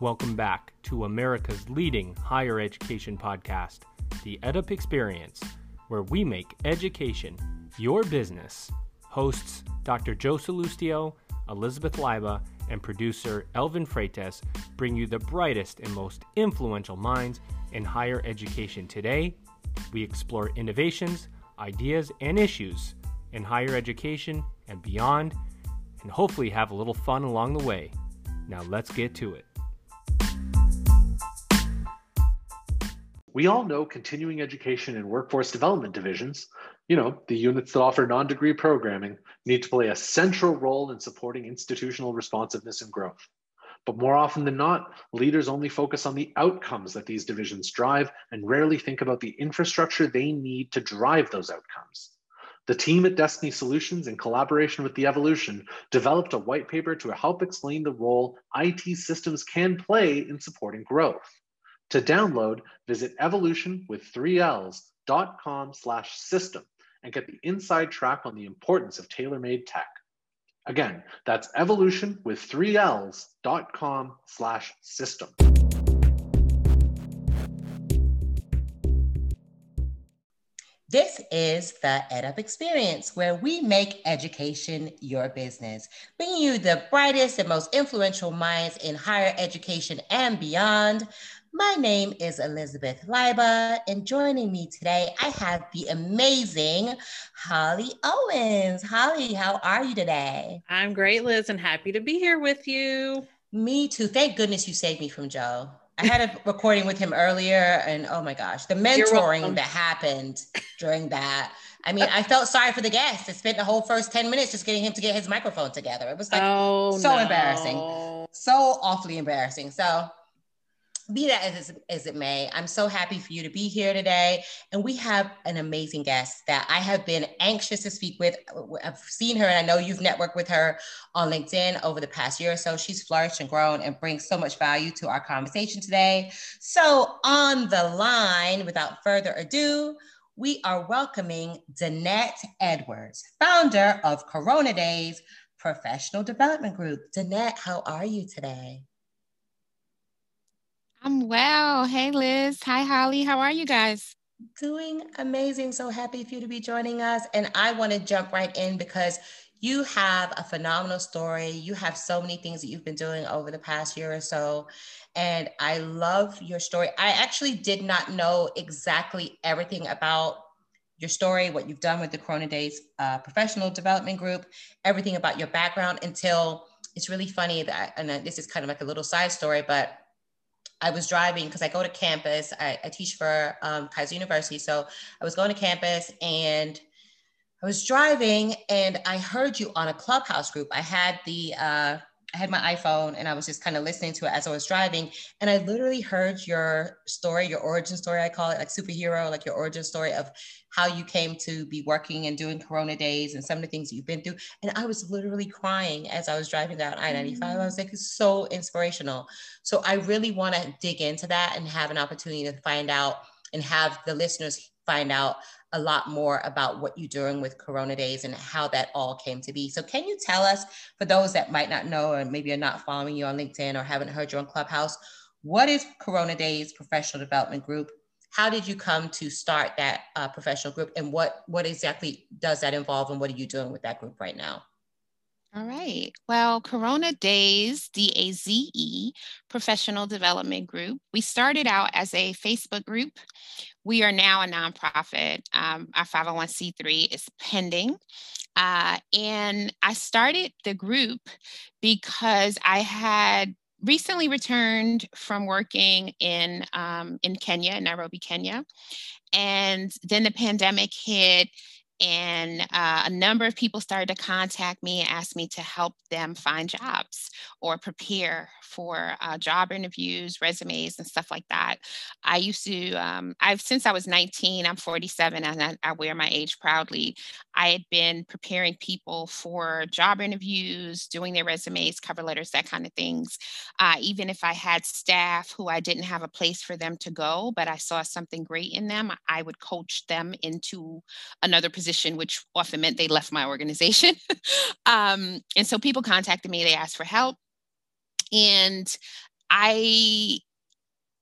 Welcome back to America's leading higher education podcast, The EdUp Experience, where we make education your business. Hosts Dr. Joe Sallustio, Elizabeth Leiba, and producer Elvin Freytes bring you the brightest and most influential minds in higher education today. We explore innovations, ideas, and issues in higher education and beyond, and hopefully have a little fun along the way. Now let's get to it. We all know continuing education and workforce development divisions, you know, the units that offer non degree programming, need to play a central role in supporting institutional responsiveness and growth. But more often than not, leaders only focus on the outcomes that these divisions drive and rarely think about the infrastructure they need to drive those outcomes. The team at Destiny Solutions, in collaboration with The Evolllution, developed a white paper to help explain the role IT systems can play in supporting growth. To download, visit evolutionwith3ls.com slash system and get the inside track on the importance of tailor-made tech. Again, that's evolutionwith3ls.com slash system. This is the EdUp Experience, where we make education your business, bringing you the brightest and most influential minds in higher education and beyond. My name is Elizabeth Leiba, and joining me today, I have the amazing Holly Owens. Holly, how are you today? I'm great, Liz, and happy to be here with you. Me too. Thank goodness you saved me from Joe. I had a recording with him earlier, and oh my gosh, the mentoring that happened during that. I mean, I felt sorry for the guest. I spent the whole first 10 minutes just getting him to get his microphone together. It was like oh, so no. embarrassing, so awfully embarrassing. So be that as, as it may, I'm so happy for you to be here today. And we have an amazing guest that I have been anxious to speak with. Uh, I've seen her and I know you've networked with her on LinkedIn over the past year or so. She's flourished and grown and brings so much value to our conversation today. So, on the line, without further ado, we are welcoming Dennett Edwards, founder of Corona Daze Professional Development Group. Danette, how are you today? I'm well. Hey, Liz. Hi, Holly. How are you guys? Doing amazing. So happy for you to be joining us. And I want to jump right in because you have a phenomenal story. You have so many things that you've been doing over the past year or so. And I love your story. I actually did not know exactly everything about your story, what you've done with the Corona Daze uh, Professional Development Group, everything about your background until it's really funny that, and this is kind of like a little side story, but I was driving because I go to campus. I, I teach for um, Keiser University. So I was going to campus and I was driving and I heard you on a clubhouse group. I had the, uh, I had my iPhone and I was just kind of listening to it as I was driving. And I literally heard your story, your origin story, I call it like superhero, like your origin story of how you came to be working and doing Corona Daze and some of the things you've been through. And I was literally crying as I was driving down I 95. I mm-hmm. was like, it's so inspirational. So I really want to dig into that and have an opportunity to find out and have the listeners find out a lot more about what you're doing with Corona Daze and how that all came to be. So, can you tell us, for those that might not know, and maybe are not following you on LinkedIn or haven't heard you on Clubhouse, what is Corona Daze Professional Development Group? How did you come to start that uh, professional group, and what what exactly does that involve, and what are you doing with that group right now? All right. Well, Corona Daze, D A Z E, Professional Development Group. We started out as a Facebook group. We are now a nonprofit. Um, our 501c3 is pending. Uh, and I started the group because I had recently returned from working in um, in Kenya, Nairobi, Kenya, and then the pandemic hit, and uh, a number of people started to contact me and ask me to help them find jobs or prepare for uh, job interviews resumes and stuff like that. I used to um, i've since i was 19 i'm 47 and I, I, wear my age proudly. I had been preparing people for job interviews doing their resumes cover letters that kind of things. Uh, even if i had staff who i didn't have a place for them to go but i saw something great in them i would coach them into another position position, which often meant they left my organization. um, and so people contacted me, they asked for help. And I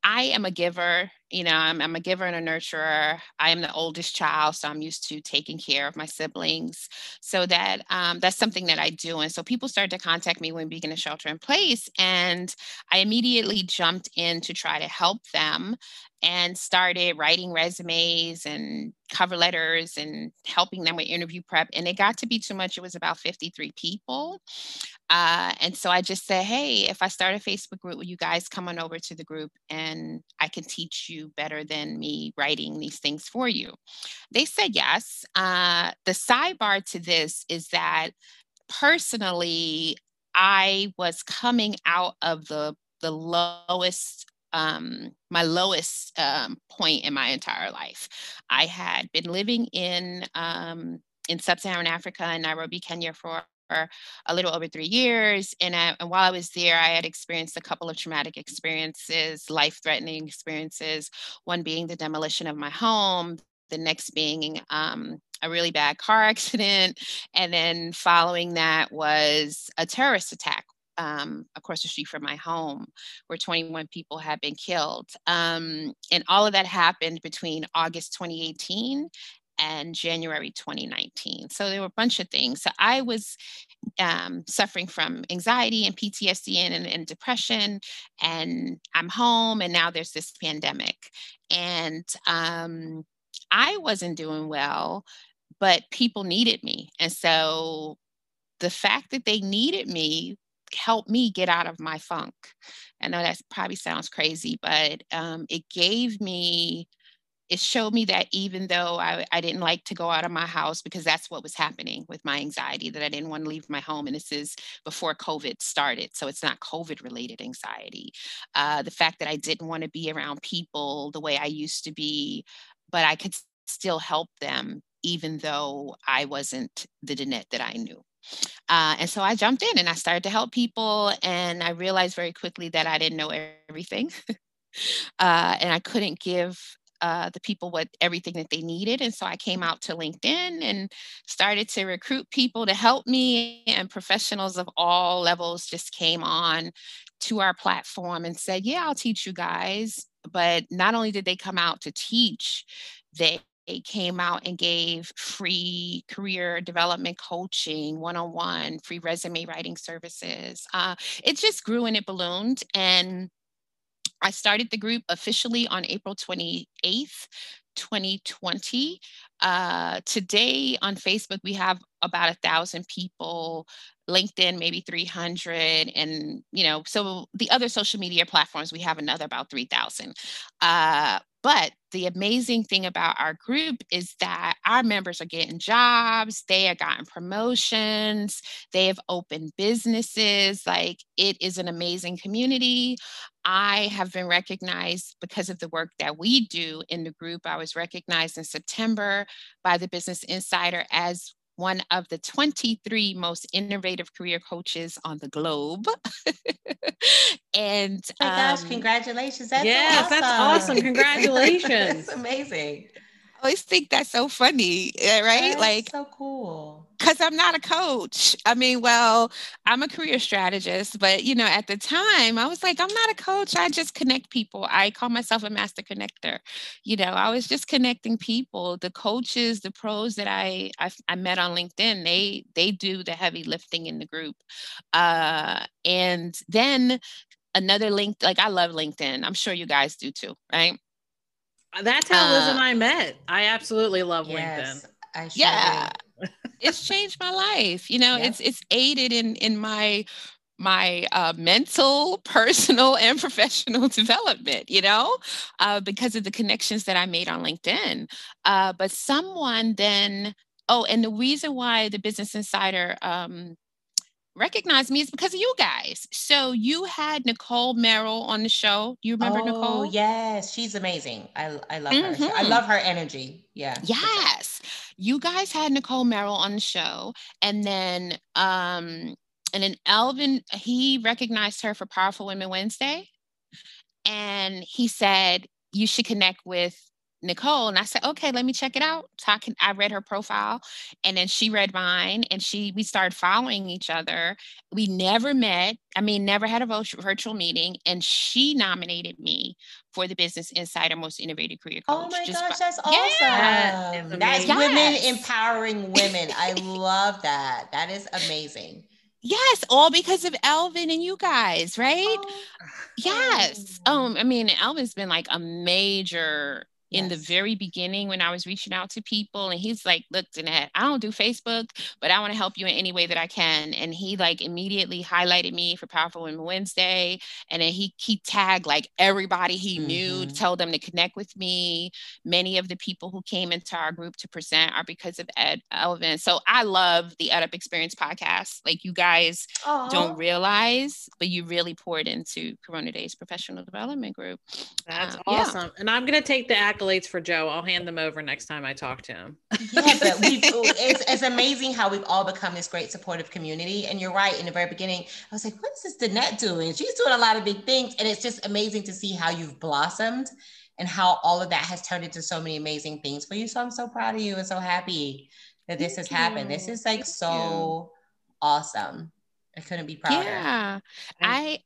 I am a giver. You know, I'm, I'm, a giver and a nurturer. I am the oldest child, so I'm used to taking care of my siblings. So that um, that's something that I do. And so people started to contact me when being a shelter in place, and I immediately jumped in to try to help them and started writing resumes and cover letters and helping them with interview prep. And it got to be too much. It was about 53 people. Uh, and so I just said, hey, if I start a Facebook group, will you guys come on over to the group and I can teach you better than me writing these things for you? They said yes. Uh, the sidebar to this is that personally, I was coming out of the the lowest um, my lowest um, point in my entire life. I had been living in um, in sub-Saharan Africa in Nairobi, Kenya for a little over three years. And, I, and, while I was there, I had experienced a couple of traumatic experiences, life threatening experiences, one being the demolition of my home, the next being um, a really bad car accident. And then following that was a terrorist attack. Um, across the street from my home, where 21 people had been killed. Um, and all of that happened between August 2018 and January 2019. So there were a bunch of things. So I was um, suffering from anxiety and PTSD and, and, and, depression, and I'm home, and now there's this pandemic. And um, I wasn't doing well, but people needed me. And so the fact that they needed me helped me get out of my funk. I know that probably sounds crazy, but um, it gave me it showed me that even though I, I didn't like to go out of my house because that's what was happening with my anxiety, that I didn't want to leave my home. And this is before COVID started. So it's not COVID related anxiety. Uh, the fact that I didn't want to be around people the way I used to be, but I could still help them, even though I wasn't the Dennett that I knew. Uh, and so I jumped in and I started to help people. And I realized very quickly that I didn't know everything. uh, and I couldn't give uh, the people what everything that they needed. And so I came out to LinkedIn and started to recruit people to help me. And professionals of all levels just came on to our platform and said, Yeah, I'll teach you guys. But not only did they come out to teach, they they came out and gave free career development coaching, one on one, free resume writing services. Uh, it just grew and it ballooned. And I started the group officially on April 28th, 2020. Uh, today on Facebook, we have about a thousand people, LinkedIn, maybe 300. And, you know, so the other social media platforms, we have another about 3,000. Uh, but the amazing thing about our group is that our members are getting jobs, they have gotten promotions, they have opened businesses. Like it is an amazing community. I have been recognized because of the work that we do in the group. I was recognized in September by the Business Insider as one of the 23 most innovative career coaches on the globe. and oh my gosh, um, congratulations. That's yes, awesome. that's awesome. Congratulations. that's amazing. I always think that's so funny, eh, right? That's like so cool because I'm not a coach. I mean, well, I'm a career strategist, but you know, at the time I was like, I'm not a coach. I just connect people. I call myself a master connector. You know, I was just connecting people. The coaches, the pros that I I, I met on LinkedIn, they they do the heavy lifting in the group. Uh, and then another link, like I love LinkedIn. I'm sure you guys do too, right? That's how Liz and uh, I met. I absolutely love yes, LinkedIn. I sure yeah. It's changed my life. You know, it's it's aided in in my my uh, mental, personal, and professional development, you know, uh, because of the connections that I made on LinkedIn. Uh, but someone then, oh, and the reason why the Business Insider um, recognized me is because of you guys. So you had Nicole Merrill on the show. You remember oh, Nicole? Yes, she's amazing. I, I love mm-hmm. her. I love her energy. Yeah. Yes you guys had Nicole Merrill on the show, and then um, and then Elvin he recognized her for Powerful Women Wednesday, and he said you should connect with Nicole. And I said, okay, let me check it out. So I, can, I read her profile and then she read mine and she, we started following each other. We never met. I mean, never had a virtual meeting. And she nominated me for the Business Insider Most Innovative Career oh Coach. Oh my gosh, by, that's awesome. Yeah, that's yes. women empowering women. I love that. That is amazing. Yes, all because of Elvin and you guys, right? Oh. Yes. Um, I mean, Elvin's been like a major in the very beginning when I was reaching out to people. And he's like, look, Dennett, I don't do Facebook, but I want to help you in any way that I can. And he like immediately highlighted me for Powerful Women Wednesday. And then he he tagged like everybody he mm-hmm. knew to tell them to connect with me. Many of the people who came into our group to present are because of Ed Elvin. So I love the EdUp Experience podcast. Like you guys Aww. don't realize, but you really poured into Corona Daze Professional Development Group. That's uh, awesome. Yeah. And I'm gonna take the accolade accolades for Joe. I'll hand them over next time I talk to him. yeah, but we oh, it's, it's amazing how we've all become this great supportive community. And you're right. In the very beginning, I was like, what is this Dennett doing? She's doing a lot of big things. And it's just amazing to see how you've blossomed and how all of that has turned into so many amazing things for you. So I'm so proud of you and so happy that this Thank has you. happened. This is like Thank so you. awesome. I couldn't be prouder. Yeah. I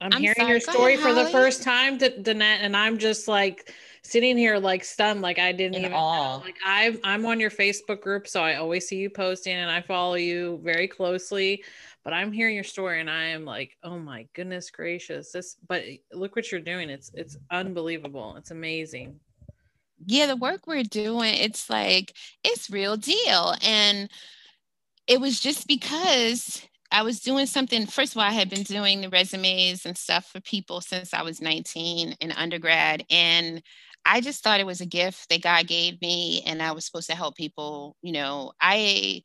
I'm, I'm hearing sorry. your story ahead, for the first time, Dennett, and I'm just like sitting here like stunned, like I didn't In even awe. Know. like I'm I'm on your Facebook group, so I always see you posting and I follow you very closely. But I'm hearing your story and I am like, oh my goodness gracious, this. But look what you're doing. It's it's unbelievable. It's amazing. Yeah, the work we're doing, it's like it's real deal, and it was just because I was doing something. First of all, I had been doing the resumes and stuff for people since I was 19 in undergrad. And I just thought it was a gift that God gave me and I was supposed to help people. You know, I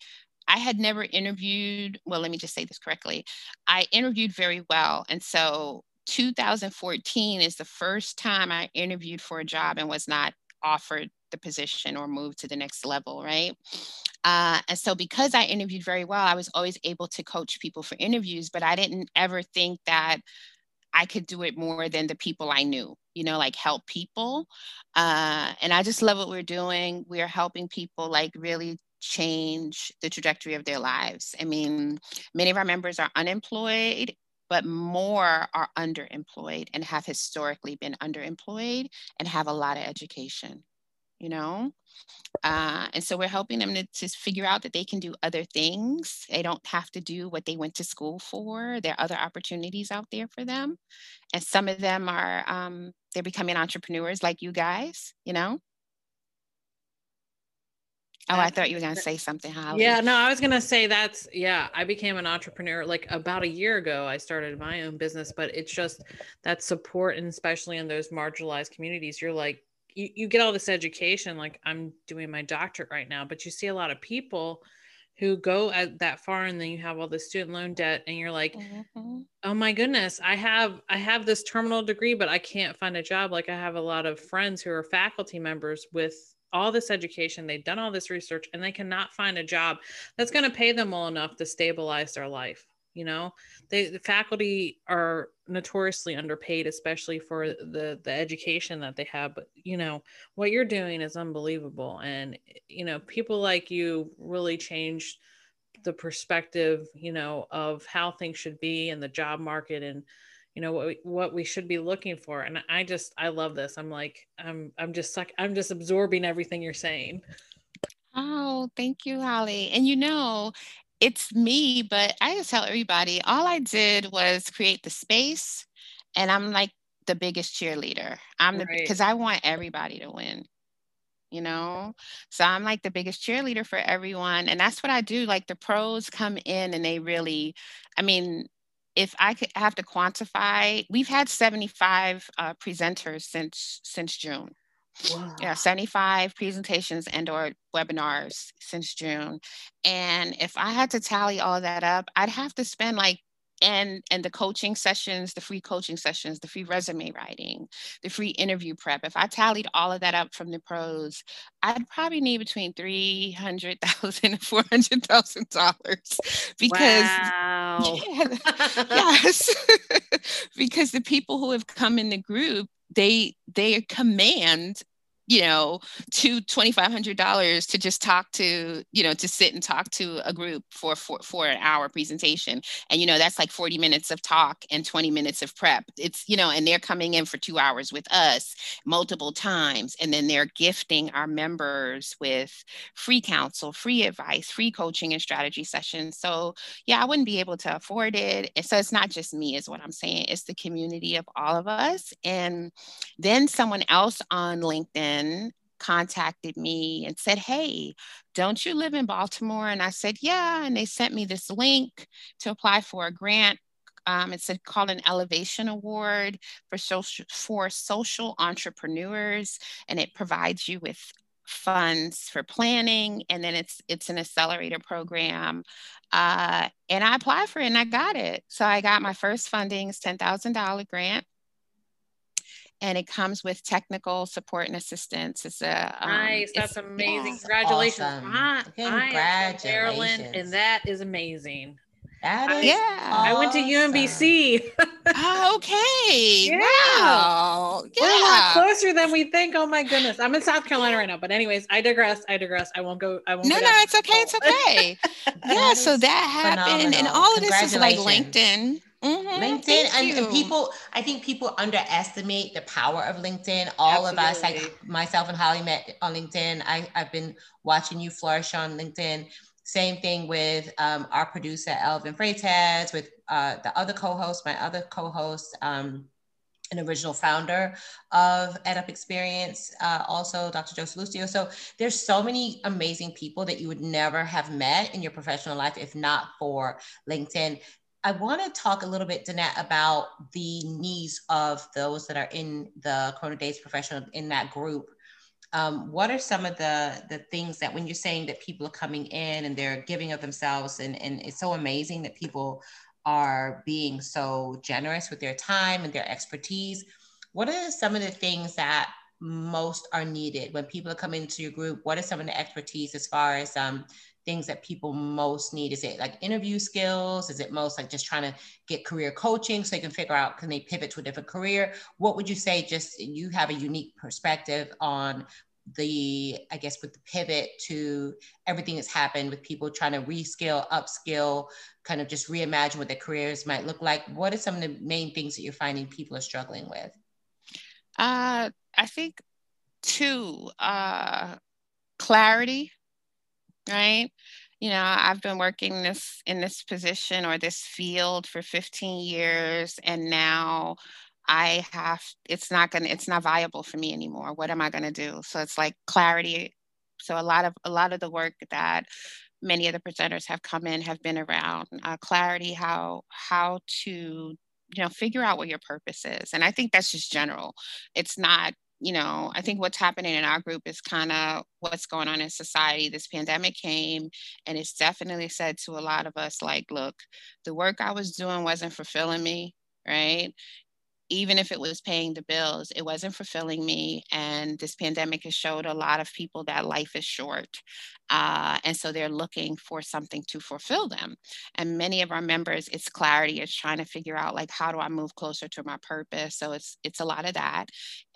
I had never interviewed, well, let me just say this correctly. I interviewed very well. And so 2014 is the first time I interviewed for a job and was not offered the position or moved to the next level, right? Uh, and so because I interviewed very well, I was always able to coach people for interviews, but I didn't ever think that I could do it more than the people I knew, you know, like help people. Uh, and I just love what we're doing. We're helping people like really change the trajectory of their lives. I mean, many of our members are unemployed, but more are underemployed and have historically been underemployed and have a lot of education, you know? Uh, and so we're helping them to, to figure out that they can do other things. They don't have to do what they went to school for. There are other opportunities out there for them. And some of them are, um, they're becoming entrepreneurs like you guys, you know? Oh, I thought you were going to say something, Holly. Yeah, no, I was going to say that's, yeah, I became an entrepreneur like about a year ago. I started my own business, but it's just that support, and especially in those marginalized communities, you're like, you, you get all this education like i'm doing my doctorate right now but you see a lot of people who go at that far and then you have all the student loan debt and you're like mm-hmm. oh my goodness i have i have this terminal degree but i can't find a job like i have a lot of friends who are faculty members with all this education they've done all this research and they cannot find a job that's going to pay them well enough to stabilize their life you know? They the faculty are notoriously underpaid especially for the the education that they have but you know what you're doing is unbelievable. And you know people like you really change the perspective you know of how things should be in the job market and you know what we, what we should be looking for. And i just i love this. I'm like i'm i'm just like i'm just absorbing everything you're saying. Oh, thank you, Holly. And you know, it's me, but I just tell everybody all I did was create the space, and I'm like the biggest cheerleader. I'm the because I want everybody to win, you know. So I'm like the biggest cheerleader for everyone, and that's what I do. Like the pros come in and they really, I mean, if I could have to quantify, we've had 75 uh, presenters since since June. Wow. Yeah, 75 presentations and or webinars since June. And if I had to tally all that up, I'd have to spend like and and the coaching sessions the free coaching sessions the free resume writing the free interview prep if i tallied all of that up from the pros i'd probably need between 300000 and 400000 dollars because wow. yeah, yes because the people who have come in the group they they command you know, to $2,500 to just talk to, you know, to sit and talk to a group for, for, for an hour presentation. And, you know, that's like 40 minutes of talk and 20 minutes of prep. It's, you know, and they're coming in for two hours with us multiple times. And then they're gifting our members with free counsel, free advice, free coaching and strategy sessions. So yeah, I wouldn't be able to afford it. So it's not just me is what I'm saying. It's the community of all of us. And then someone else on LinkedIn contacted me and said, Hey, don't you live in Baltimore? And I said, Yeah. And they sent me this link to apply for a grant. Um, it's called an Elevation Award for social, for social entrepreneurs, and it provides you with funds for planning and then it's it's an accelerator program uh, and i applied for it and i got it so i got my first funding $10000 grant and it comes with technical support and assistance. It's a um, nice. That's amazing. Congratulations. Awesome. I, Congratulations. I Maryland, and that is amazing. That is yeah. Awesome. I went to UMBC. oh, okay. Yeah. Wow. Yeah. We're a lot closer than we think. Oh my goodness. I'm in South Carolina right now. But anyways, I digress. I digress. I won't go. I won't. No, go no, it's okay. It's okay. yeah. So that happened, and all of this is like LinkedIn. Mm-hmm. LinkedIn and, and, people, I think people underestimate the power of LinkedIn. All Absolutely. of us, like myself and Holly met on LinkedIn. I, I've been watching you flourish on LinkedIn. Same thing with um, our producer, Elvin Freytes, with uh, the other co-host, my other co-host, um, an original founder of EdUp Experience, uh, also Dr. Joe Sallustio. So there's so many amazing people that you would never have met in your professional life if not for LinkedIn. I want to talk a little bit, Dennett, about the needs of those that are in the Corona Daze professional in that group. Um, what are some of the the things that when you're saying that people are coming in and they're giving of themselves and, and it's so amazing that people are being so generous with their time and their expertise what are some of the things that most are needed when people are coming into your group what are some of the expertise as far as um, things that people most need? Is it like interview skills? Is it most like just trying to get career coaching so they can figure out can they pivot to a different career? What would you say? Just you have a unique perspective on the i guess with the pivot to everything that's happened with people trying to reskill upskill kind of just reimagine what their careers might look like what are some of the main things that you're finding people are struggling with uh i think two uh clarity right? You know, I've been working this in this position or this field for 15 years and now I have it's not going to it's not viable for me anymore. What am I going to do? So it's like clarity. So a lot of a lot of the work that many of the presenters have come in have been around uh, clarity how how to you know figure out what your purpose is and i think that's just general it's not you know, I think what's happening in our group is kind of what's going on in society. This pandemic came and it's definitely said to a lot of us, like, look, the work I was doing wasn't fulfilling me, right? Even if it was paying the bills, it wasn't fulfilling me. And this pandemic has showed a lot of people that life is short. Uh, and so they're looking for something to fulfill them. And many of our members, it's clarity, it's trying to figure out like, how do I move closer to my purpose? So it's, it's a lot of that.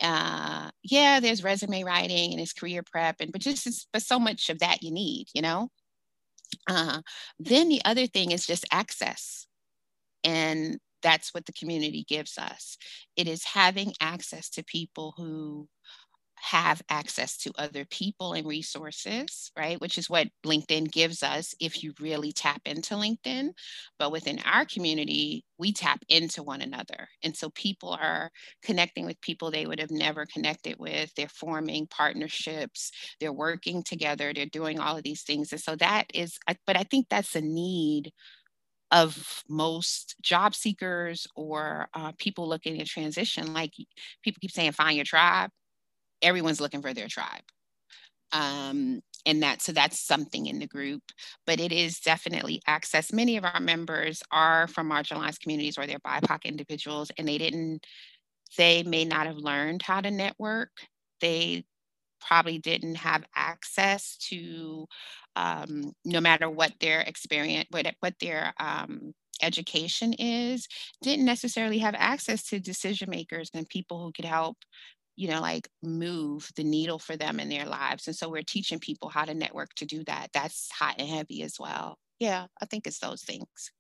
Uh, yeah, there's resume writing and it's career prep and, but just, but so much of that you need, you know? Uh, then the other thing is just access. And that's what the community gives us. It is having access to people who have access to other people and resources, right? Which is what LinkedIn gives us if you really tap into LinkedIn. But within our community, we tap into one another. And so people are connecting with people they would have never connected with. They're forming partnerships, they're working together, they're doing all of these things. And so that is, but I think that's a need of most job seekers or uh, people looking to transition. Like people keep saying, find your tribe. Everyone's looking for their tribe. Um, and that so that's something in the group but it is definitely access many of our members are from marginalized communities or they're bipoc individuals and they didn't they may not have learned how to network they probably didn't have access to um, no matter what their experience, what, what their um, education is, didn't necessarily have access to decision makers and people who could help you know, like move the needle for them in their lives. And so we're teaching people how to network to do that. That's hot and heavy as well. Yeah, I think it's those things.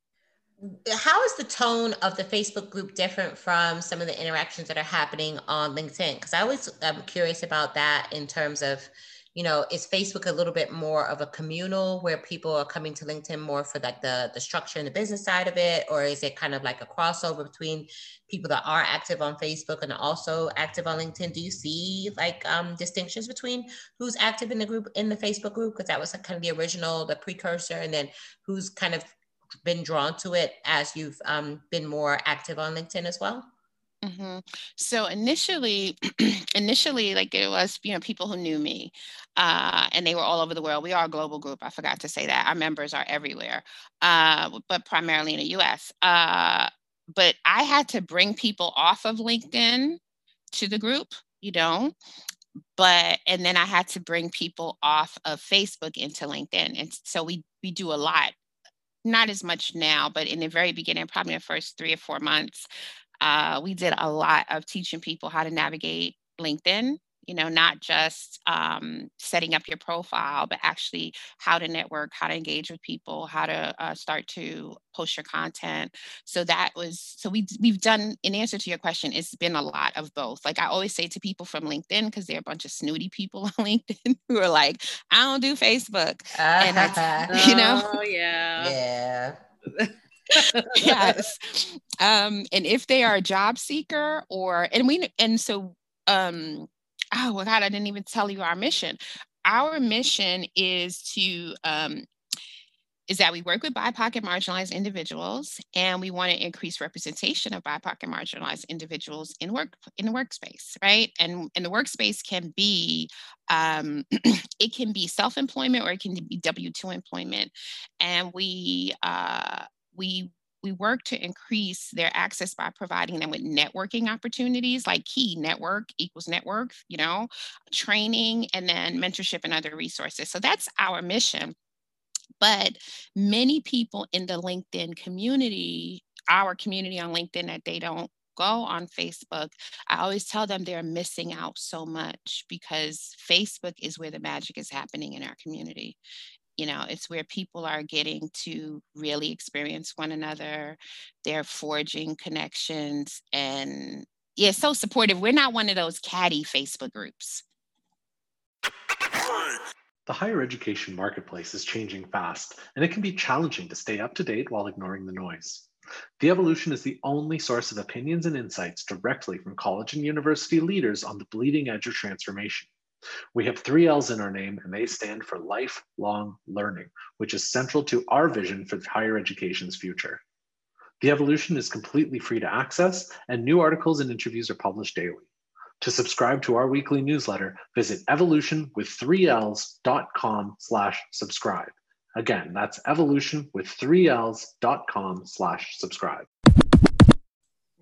How is the tone of the Facebook group different from some of the interactions that are happening on LinkedIn? Because I always am curious about that in terms of, you know, is Facebook a little bit more of a communal where people are coming to LinkedIn more for like the the structure and the business side of it, or is it kind of like a crossover between people that are active on Facebook and also active on LinkedIn? Do you see like um, distinctions between who's active in the group in the Facebook group because that was kind of the original, the precursor, and then who's kind of been drawn to it as you've um, been more active on LinkedIn as well? Mm-hmm. So initially, initially, like it was, you know, people who knew me, uh, and they were all over the world. We are a global group. I forgot to say that our members are everywhere, uh, but primarily in the U.S. Uh, but I had to bring people off of LinkedIn to the group, you know, but and then I had to bring people off of Facebook into LinkedIn, and so we we do a lot. Not as much now, but in the very beginning, probably the first three or four months, uh, we did a lot of teaching people how to navigate LinkedIn you know, not just um, setting up your profile, but actually how to network, how to engage with people, how to uh, start to post your content. So that was, so we, we've done, in answer to your question, it's been a lot of both. Like I always say to people from LinkedIn, because they're a bunch of snooty people on LinkedIn who are like, I don't do Facebook. and I, you know? Oh, yeah. Yeah. yes um and if they are a job seeker or and we and so um oh well god i didn't even tell you our mission our mission is to um is that we work with BIPOC and marginalized individuals, and we want to increase representation of BIPOC and marginalized individuals in work in the workspace, right? And and the workspace can be um, it can be self-employment or it can be W two employment, and we uh, we we work to increase their access by providing them with networking opportunities like key network equals network you know training and then mentorship and other resources. So that's our mission. But many people in the linkedin community our community on linkedin that they don't go on Facebook, I always tell them they're missing out so much because Facebook is where the magic is happening in our community you know it's where people are getting to really experience one another. They're forging connections and yeah so supportive. We're not one of those catty facebook groups. The higher education marketplace is changing fast and it can be challenging to stay up to date while ignoring the noise. The Evolllution is the only source of opinions and insights directly from college and university leaders on the bleeding edge of transformation we have three L's in our name, and they stand for lifelong learning, which is central to our vision for higher education's future. The Evolllution is completely free to access, and new articles and interviews are published daily. To subscribe to our weekly newsletter, visit evolutionwith3ls.com slash subscribe. Again, that's evolutionwith3ls.com slash subscribe.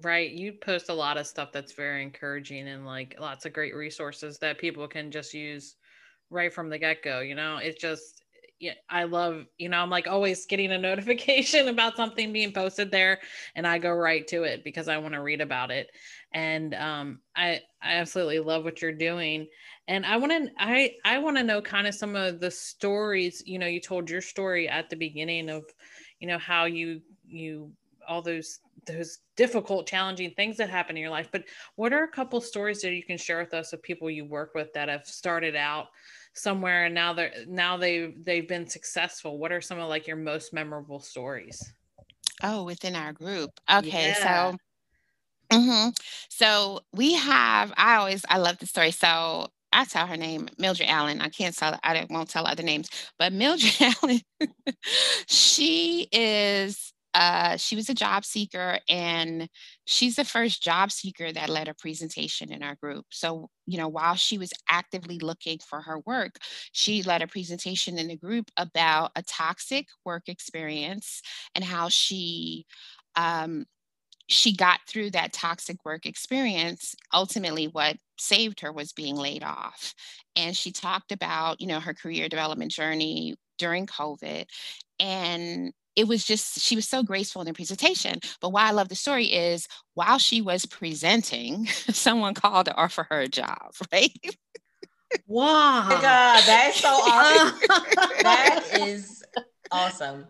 Right. You post a lot of stuff that's very encouraging and like lots of great resources that people can just use right from the get go. You know, it's just, yeah, I love, you know, I'm like always getting a notification about something being posted there and I go right to it because I want to read about it. And um, I, I absolutely love what you're doing. And I want to, I, I want to know kind of some of the stories, you know, you told your story at the beginning of, you know, how you, you all those those difficult challenging things that happen in your life but what are a couple stories that you can share with us of people you work with that have started out somewhere and now they're now they they've been successful what are some of like your most memorable stories oh within our group okay yeah. so mm-hmm. so we have i always i love the story so I tell her name, Mildred Allen. I can't tell, I won't tell other names, but Mildred Allen, she is uh, she was a job seeker and she's the first job seeker that led a presentation in our group. So, you know, while she was actively looking for her work, she led a presentation in the group about a toxic work experience and how she um, she got through that toxic work experience. Ultimately what saved her was being laid off. And she talked about you know her career development journey during covid. And it was just she was so graceful in the presentation. But why i love the story is while she was presenting someone called to offer her a job right? Wow. Oh god that's so awesome. That is awesome.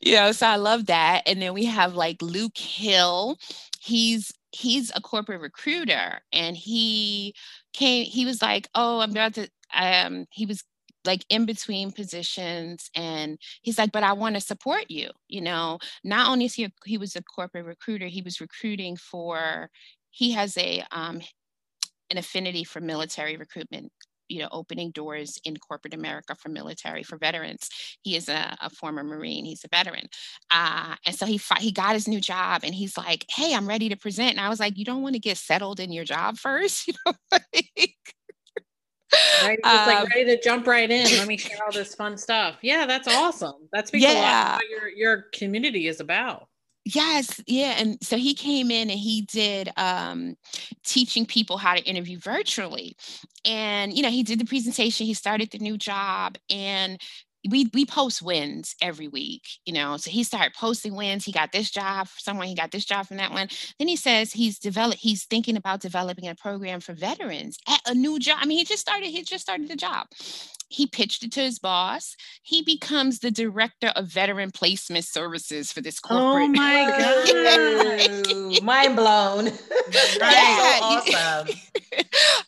You know so i love that. And then we have like luke hill. He's he's a corporate recruiter and he came he was like oh i'm about to um he was like in between positions and he's like but i want to support you you know? Not only is he a, he was a corporate recruiter he was recruiting for he has a um an affinity for military recruitment you know opening doors in corporate america for military for veterans. He is a, a former marine he's a veteran. Uh, and so he he got his new job and he's like hey i'm ready to present. And i was like you don't want to get settled in your job first you know Right. It's um, like ready to jump right in. Let me share all this fun stuff. Yeah, that's awesome. That's yeah. what your your community is about. Yes, yeah. And so he came in and he did um, teaching people how to interview virtually. And, you know, he did the presentation, he started the new job, and we we post wins every week, you know. So he started posting wins. He got this job for someone, he got this job from that one. Then he says he's developed, he's thinking about developing a program for veterans at a new job. I mean, he just started, he just started the job he pitched it to his boss. He becomes the director of veteran placement services for this corporate. Oh my god! Mind blown. yeah. so awesome.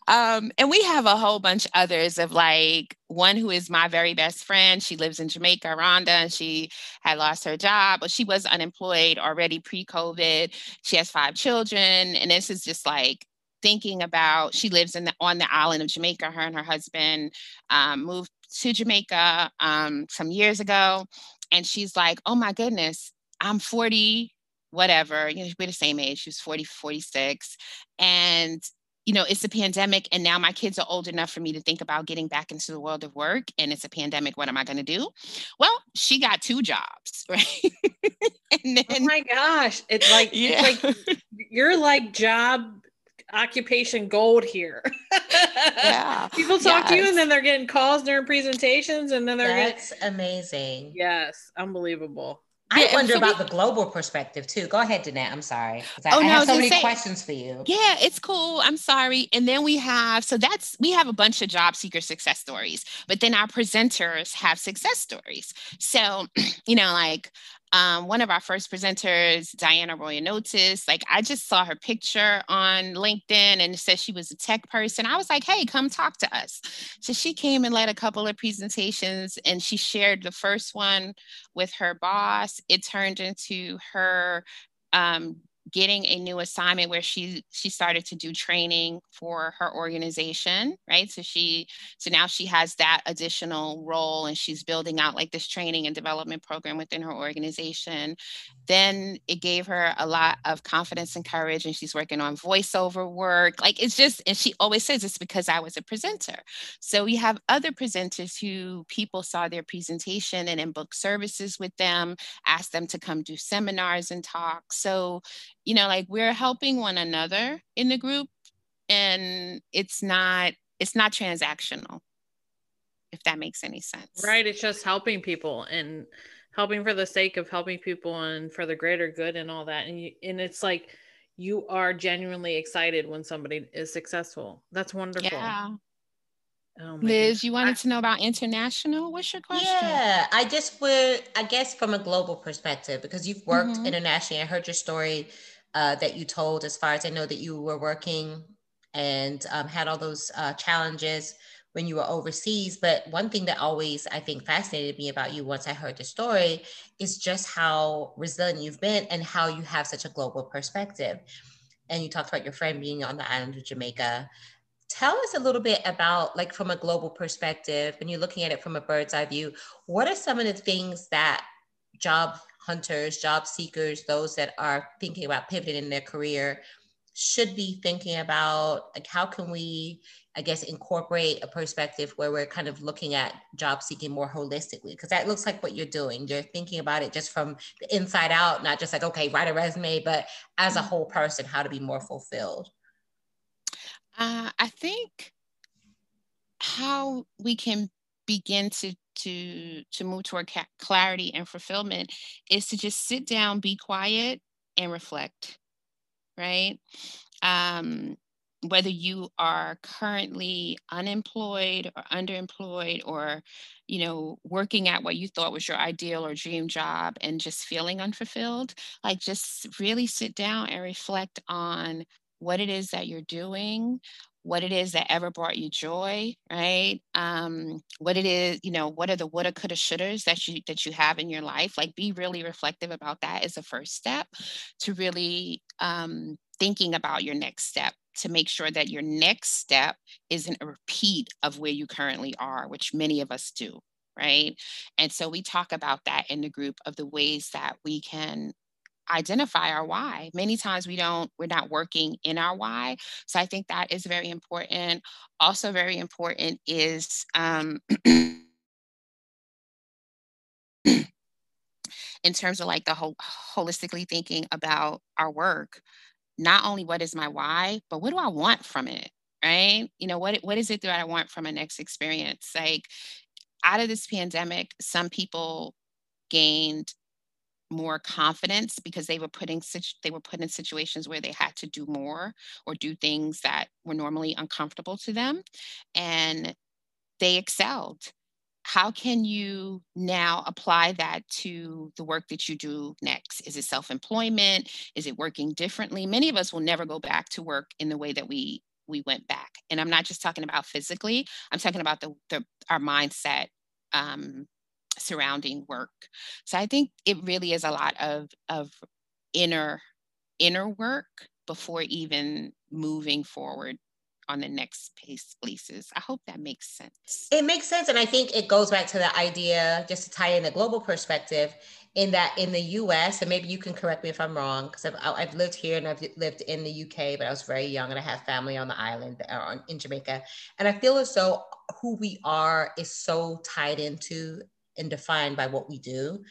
um, and we have a whole bunch others of like one who is my very best friend. She lives in Jamaica, Rhonda, and she had lost her job, but she was unemployed already pre-COVID. She has five children, and this is just like thinking about she lives in the, on the island of Jamaica. Her and her husband um, moved to Jamaica um, some years ago, and she's like, "Oh my goodness, I'm 40, whatever. You know, we're the same age. She was 40, 46, and you know, it's a pandemic, and now my kids are old enough for me to think about getting back into the world of work. And it's a pandemic. What am I going to do? Well, she got two jobs, right? and oh then, oh my gosh, it's like, yeah. it's like you're like job occupation gold here. yeah. People talk yes. to you and then they're getting calls during presentations and then they're That's getting... amazing. Yes, unbelievable. I yeah, wonder so about we, the global perspective too. Go ahead, Dennett. I'm sorry. I, oh, I no, have so many say, questions for you. Yeah, it's cool. I'm sorry. And then we have, so that's, we have a bunch of job seeker success stories, but then our presenters have success stories. So, you know, like um, one of our first presenters, Diana Roya Notis, like I just saw her picture on LinkedIn and it said she was a tech person. I was like, hey, come talk to us. So she came and led a couple of presentations and she shared the first one with her boss. It turned into her um, getting a new assignment where she she started to do training for her organization right? So she so now she has that additional role and she's building out like this training and development program within her organization. Then it gave her a lot of confidence and courage and she's working on voiceover work. Like it's just and she always says it's because i was a presenter. So we have other presenters who people saw their presentation and in book services with them asked them to come do seminars and talk so you know like we're helping one another in the group and it's not it's not transactional if that makes any sense right it's just helping people and helping for the sake of helping people and for the greater good and all that and you, and it's like you are genuinely excited when somebody is successful that's wonderful yeah Oh Liz, you wanted to know about international? What's your question? Yeah, I just would, I guess, from a global perspective, because you've worked mm-hmm. internationally. I heard your story uh, that you told, as far as I know that you were working and um, had all those uh, challenges when you were overseas. But one thing that always I think fascinated me about you once I heard the story is just how resilient you've been and how you have such a global perspective. And you talked about your friend being on the island of Jamaica. Tell us a little bit about, like, from a global perspective, when you're looking at it from a bird's eye view, what are some of the things that job hunters, job seekers, those that are thinking about pivoting in their career should be thinking about like how can we i guess incorporate a perspective where we're kind of looking at job seeking more holistically? Because that looks like what you're doing. You're thinking about it just from the inside out not just like okay write a resume but as a whole person how to be more fulfilled. Uh, i think how we can begin to to to move toward ca- clarity and fulfillment is to just sit down be quiet and reflect right? Um, whether you are currently unemployed or underemployed or you know working at what you thought was your ideal or dream job and just feeling unfulfilled like just really sit down and reflect on what it is that you're doing what it is that ever brought you joy right um, what it is you know what are the woulda coulda shouldas that you that you have in your life like be really reflective about that is a first step to really um, thinking about your next step to make sure that your next step isn't a repeat of where you currently are, which many of us do, right? And so we talk about that in the group of the ways that we can identify our why. Many times we don't, we're not working in our why. So I think that is very important. Also, very important is um, in terms of like the whole holistically thinking about our work not only what is my why, but what do I want from it? Right? You know, what what is it that I want from a next experience? Like out of this pandemic, some people gained more confidence because they were putting they were put in situations where they had to do more or do things that were normally uncomfortable to them and they excelled how can you now apply that to the work that you do next? Is it self employment? Is it working differently? Many of us will never go back to work in the way that we we went back. And I'm not just talking about physically, I'm talking about the, the our mindset um, surrounding work. So I think it really is a lot of of inner inner work before even moving forward on the next pace places. I hope that makes sense. It makes sense. And I think it goes back to the idea, just to tie in the global perspective, in that in the US, and maybe you can correct me if I'm wrong, because I've, I've lived here and I've lived in the UK, but I was very young and I have family on the island uh, or in Jamaica. And I feel as though who we are is so tied into and defined by what we do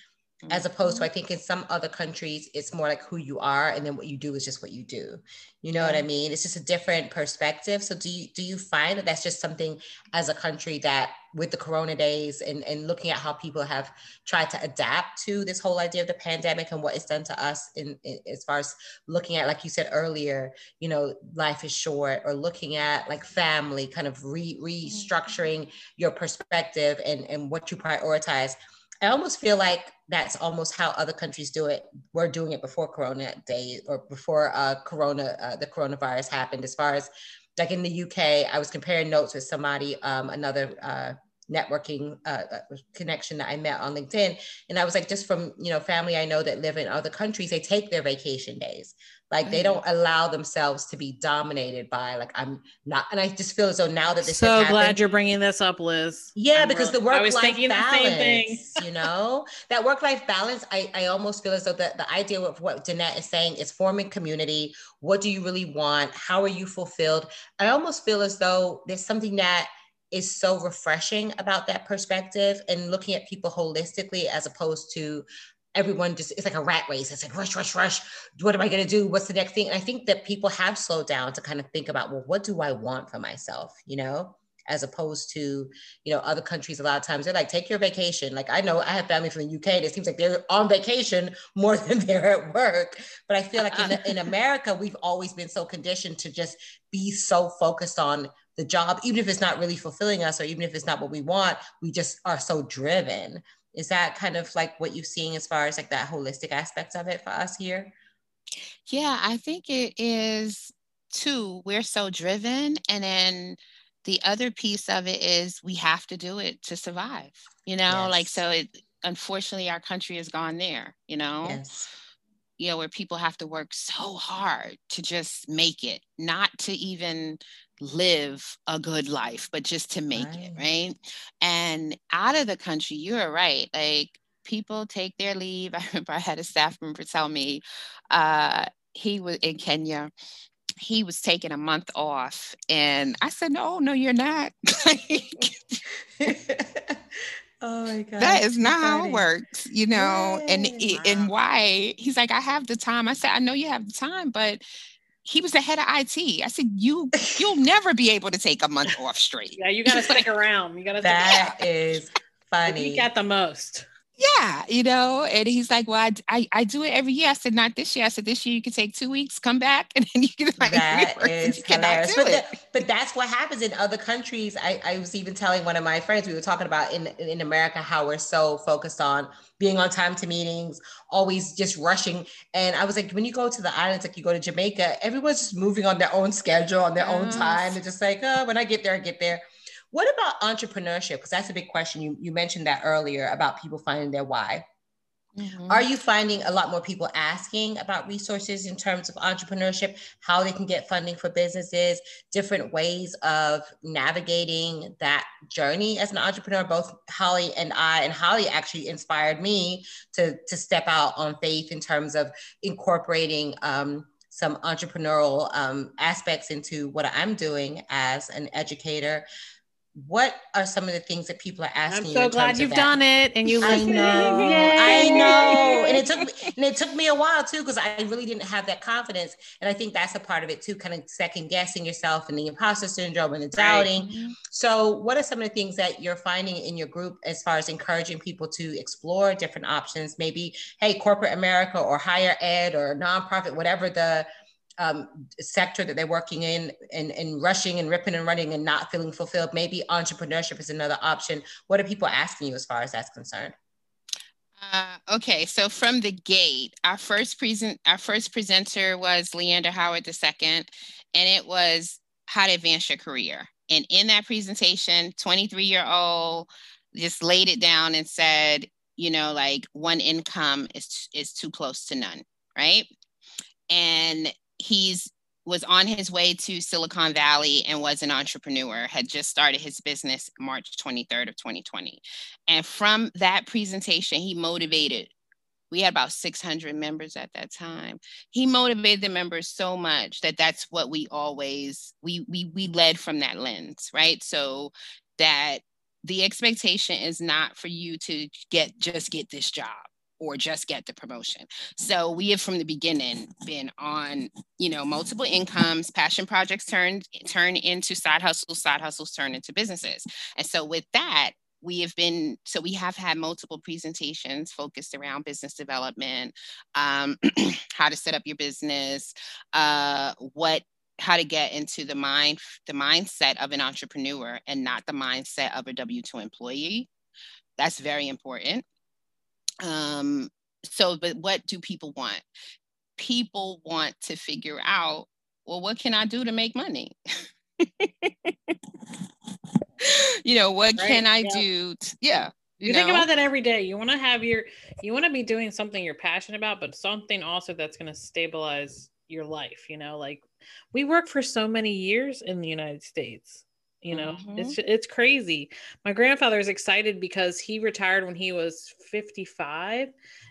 as opposed to mm-hmm. i think in some other countries it's more like who you are and then what you do is just what you do you know yeah. what i mean it's just a different perspective so do you do you find that that's just something as a country that with the corona days and, and looking at how people have tried to adapt to this whole idea of the pandemic and what it's done to us in, in as far as looking at like you said earlier you know life is short or looking at like family kind of re, mm-hmm. restructuring your perspective and and what you prioritize I almost feel like that's almost how other countries do it. We're doing it before Corona Day or before uh, Corona, uh, the coronavirus happened. As far as like in the UK, I was comparing notes with somebody, um, another uh, networking uh, uh, connection that I met on LinkedIn, and I was like, just from you know family I know that live in other countries, they take their vacation days. Like they don't allow themselves to be dominated by like I'm not, and I just feel as though now that this so glad you're bringing this up, Liz. Yeah, I'm because really, the work life balance, you know, that work life balance. I I almost feel as though the the idea of what Dennett is saying is forming community. What do you really want? How are you fulfilled? I almost feel as though there's something that is so refreshing about that perspective and looking at people holistically as opposed to everyone just it's like a rat race. It's like rush, rush, rush. What am I gonna do? What's the next thing? And I think that people have slowed down to kind of think about, well, what do I want for myself? You know, as opposed to, you know, other countries, a lot of times they're like, take your vacation. Like I know I have family from the UK and it seems like they're on vacation more than they're at work. But I feel like in, in America, we've always been so conditioned to just be so focused on the job, even if it's not really fulfilling us or even if it's not what we want, we just are so driven is that kind of like what you're seeing as far as like that holistic aspect of it for us here? Yeah, I think it is too. We're so driven. And then the other piece of it is we have to do it to survive, you know, yes. like so it unfortunately our country has gone there, you know. Yes. You know, where people have to work so hard to just make it, not to even live a good life, but just to make right. it, right? And out of the country, you're right. Like people take their leave. I remember I had a staff member tell me uh, he was in Kenya. He was taking a month off, and I said, "No, no, you're not." Oh my god. That is not how it works, you know. Yay. And wow. and why? He's like, I have the time. I said, I know you have the time, but he was the head of IT. I said, "You, you'll never be able to take a month off straight." Yeah, you got to stick around. You got to. That is Funny. You got the most yeah, you know, and he's like, well, I, I, I, do it every year. I said, not this year. I said, this year you can take two weeks, come back, and then you can like that is hilarious. But, the, but that's what happens in other countries. I, I was even telling one of my friends, we were talking about in, in America, how we're so focused on being on time to meetings, always just rushing. And I was like, when you go to the islands, like you go to Jamaica, everyone's just moving on their own schedule, on their yes. own time. They're just like, oh, when I get there, I get there. What about entrepreneurship? Because that's a big question. You, you mentioned that earlier about people finding their why. Mm-hmm. Are you finding a lot more people asking about resources in terms of entrepreneurship, how they can get funding for businesses, different ways of navigating that journey as an entrepreneur? Both Holly and I, and Holly actually inspired me to, to step out on faith in terms of incorporating um, some entrepreneurial um, aspects into what I'm doing as an educator what are some of the things that people are asking? I'm so glad you've done it, and you. I know, I know, and it took me, and it took me a while too because I really didn't have that confidence, and I think that's a part of it too, kind of second guessing yourself and the imposter syndrome and the doubting. Right. So, what are some of the things that you're finding in your group as far as encouraging people to explore different options? Maybe, hey, corporate America or higher ed or nonprofit, whatever the um, sector that they're working in and, and rushing and ripping and running and not feeling fulfilled. Maybe entrepreneurship is another option. What are people asking you as far as that's concerned? Uh, okay, so from the gate, our first present, our first presenter was Leander Howard II, and it was how to advance your career. And in that presentation, 23 year old just laid it down and said, you know, like one income is is too close to none, right? And he's was on his way to Silicon Valley and was an entrepreneur, had just started his business March 23rd of 2020. And from that presentation, he motivated. We had about 600 members at that time. He motivated the members so much that that's what we always we we we led from that lens, right? So that the expectation is not for you to get just get this job or just get the promotion. So we have from the beginning been on, you know, multiple incomes, passion projects turned turn into side hustles, side hustles turn into businesses. And so with that, we have been so we have had multiple presentations focused around business development um, how to set up your business uh, what how to get into the mind the mindset of an entrepreneur and not the mindset of a w2 employee that's very important um, so, but what do people want? People want to figure out, well, what can I do to make money? you know, what right? can I yeah. do? To, yeah. You, you think about that every day. You want to have your, you want to be doing something you're passionate about, but something also that's going to stabilize your life. You know, like we work for so many years in the United States you know mm-hmm. it's it's crazy my grandfather is excited because he retired when he was 55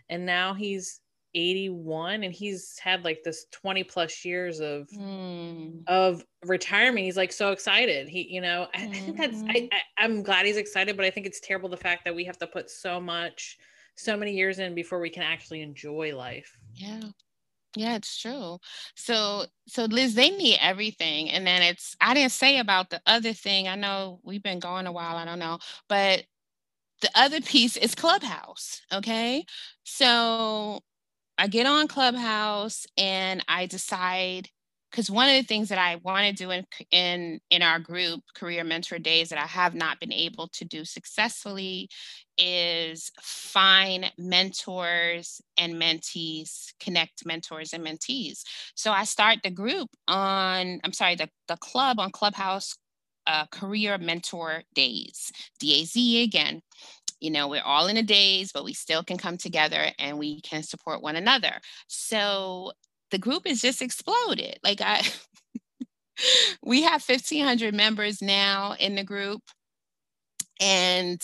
and now he's 81 and he's had like this 20 plus years of mm. of retirement he's like so excited he you know I, mm-hmm. I think that's I, mm-hmm. I i'm glad he's excited but i think it's terrible the fact that we have to put so much so many years in before we can actually enjoy life yeah yeah, it's true. So, so Liz, they need everything, and then it's. I didn't say about the other thing. I know we've been going a while. I don't know, but the other piece is Clubhouse. Okay, so I get on Clubhouse and I decide because one of the things that I want to do in, in in our group career mentor daze that I have not been able to do successfully is find mentors and mentees connect mentors and mentees. So I start the group on I'm sorry the, the club on Clubhouse uh, career mentor daze DAZ again. You know we're all in a daze but we still can come together and we can support one another. So the group has just exploded. Like I we have 1500 members now in the group. And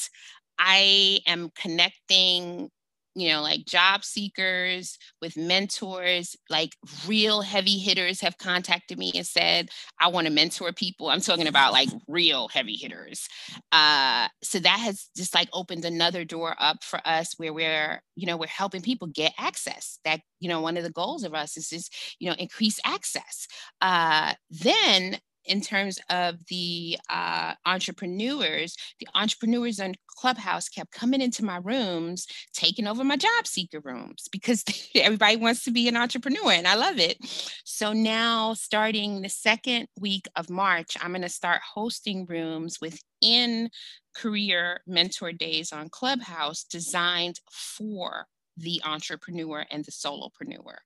I am connecting you know, like job seekers with mentors, like real heavy hitters have contacted me and said, I want to mentor people. I'm talking about like real heavy hitters. Uh, so that has just like opened another door up for us where we're, you know, we're helping people get access. That, you know, one of the goals of us is just, you know, increase access. Uh, then in terms of the uh, entrepreneurs, the entrepreneurs on Clubhouse kept coming into my rooms, taking over my job seeker rooms because everybody wants to be an entrepreneur and I love it. So now, starting the second week of March, I'm going to start hosting rooms within career mentor daze on Clubhouse designed for the entrepreneur and the solopreneur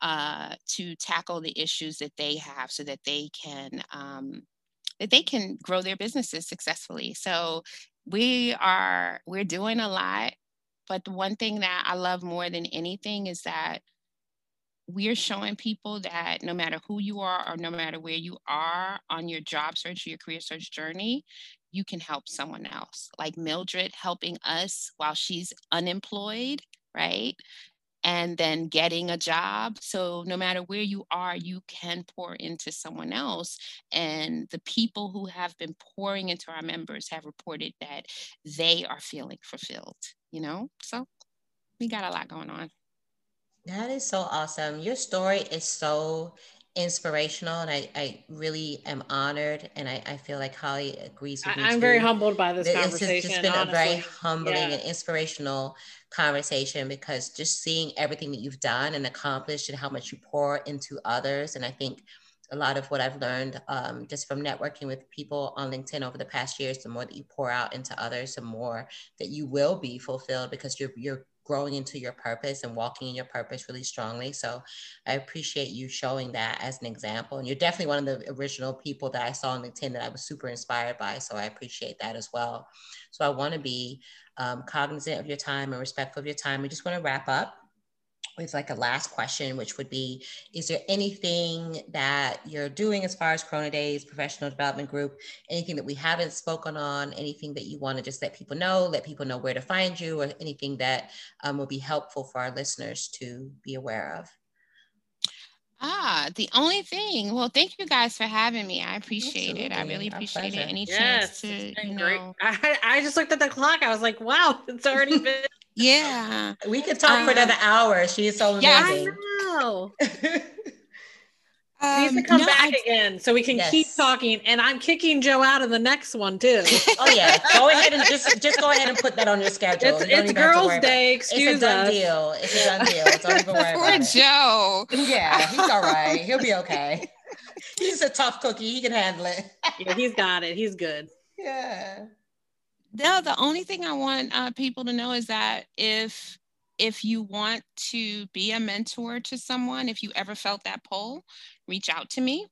uh, to tackle the issues that they have so that they can um, that they can grow their businesses successfully. So we are we're doing a lot but the one thing that i love more than anything is that we're showing people that no matter who you are or no matter where you are on your job search or your career search journey you can help someone else. Like mildred helping us while she's unemployed right? And then getting a job. So, no matter where you are, you can pour into someone else. And the people who have been pouring into our members have reported that they are feeling fulfilled, you know? So, we got a lot going on. That is so awesome. Your story is so inspirational and I, I really am honored and I, I feel like Holly agrees with me. I'm too. very humbled by this it's conversation. It's been honestly. a very humbling yeah. and inspirational conversation because just seeing everything that you've done and accomplished and how much you pour into others. And I think a lot of what I've learned um, just from networking with people on LinkedIn over the past years, the more that you pour out into others, the more that you will be fulfilled because you're you're growing into your purpose and walking in your purpose really strongly. So I appreciate you showing that as an example. And you're definitely one of the original people that I saw on LinkedIn that I was super inspired by. So I appreciate that as well. So I want to be um, cognizant of your time and respectful of your time. We just want to wrap up with like a last question, which would be Is there anything that you're doing as far as Corona Daze Professional Development Group, anything that we haven't spoken on, anything that you want to just let people know, let people know where to find you, or anything that um, will be helpful for our listeners to be aware of? Ah, the only thing. Well, thank you guys for having me. I appreciate Absolutely. it. I really appreciate it. Any yes, chance to, you know. I, I just looked at the clock. I was like, wow, it's already been yeah. We could talk for another uh, hour. She's so amazing. Yeah, I know. Um, needs to come no, back I, again so we can yes. keep talking. And I'm kicking Joe out of the next one too. oh yeah, go ahead and just just go ahead and put that on your schedule. It's, it's Girls' Day. Excuse it's a done us. deal. It's a done deal. Don't even worry Poor Joe. Yeah, he's all right. He'll be okay. He's a tough cookie. He can handle it. yeah, he's got it. He's good. Yeah no, the only thing I want uh, people to know is that if if you want to be a mentor to someone, if you ever felt that pull, reach out to me.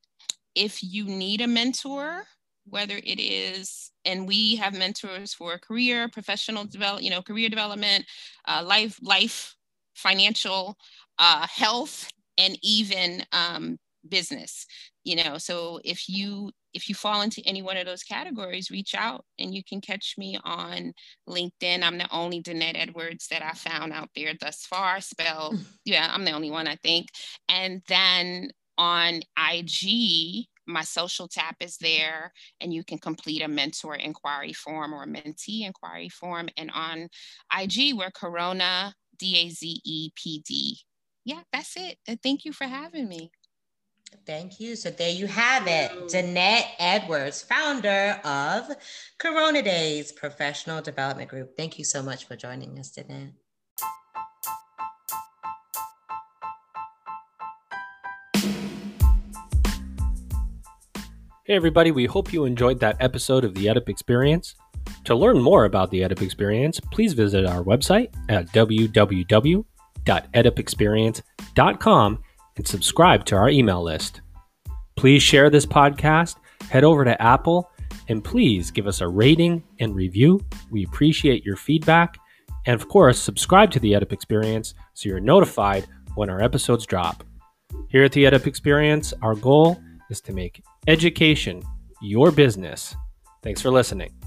If you need a mentor, whether it is, and we have mentors for career, professional develop, you know, career development, uh, life, life, financial, uh, health, and even um, business. You know, so if you if you fall into any one of those categories, reach out and you can catch me on LinkedIn. I'm the only Dennett Edwards that I found out there thus far. Spelled, mm. yeah, I'm the only one, I think. And then on IG, my social tap is there, and you can complete a mentor inquiry form or a mentee inquiry form. And on IG, we're Corona D A Z E P D. Yeah, that's it. Thank you for having me. Thank you. So there you have it. Dennett Edwards, founder of Corona Daze Professional Development Group. Thank you so much for joining us, Dennett. Hey, everybody, we hope you enjoyed that episode of the EdUp Experience. To learn more about the EdUp Experience, please visit our website at www.edupexperience.com and subscribe to our email list. Please share this podcast, head over to Apple, and please give us a rating and review. We appreciate your feedback. And of course, subscribe to the EdUp Experience so you're notified when our episodes drop. Here at the EdUp Experience, our goal is to make education your business. Thanks for listening.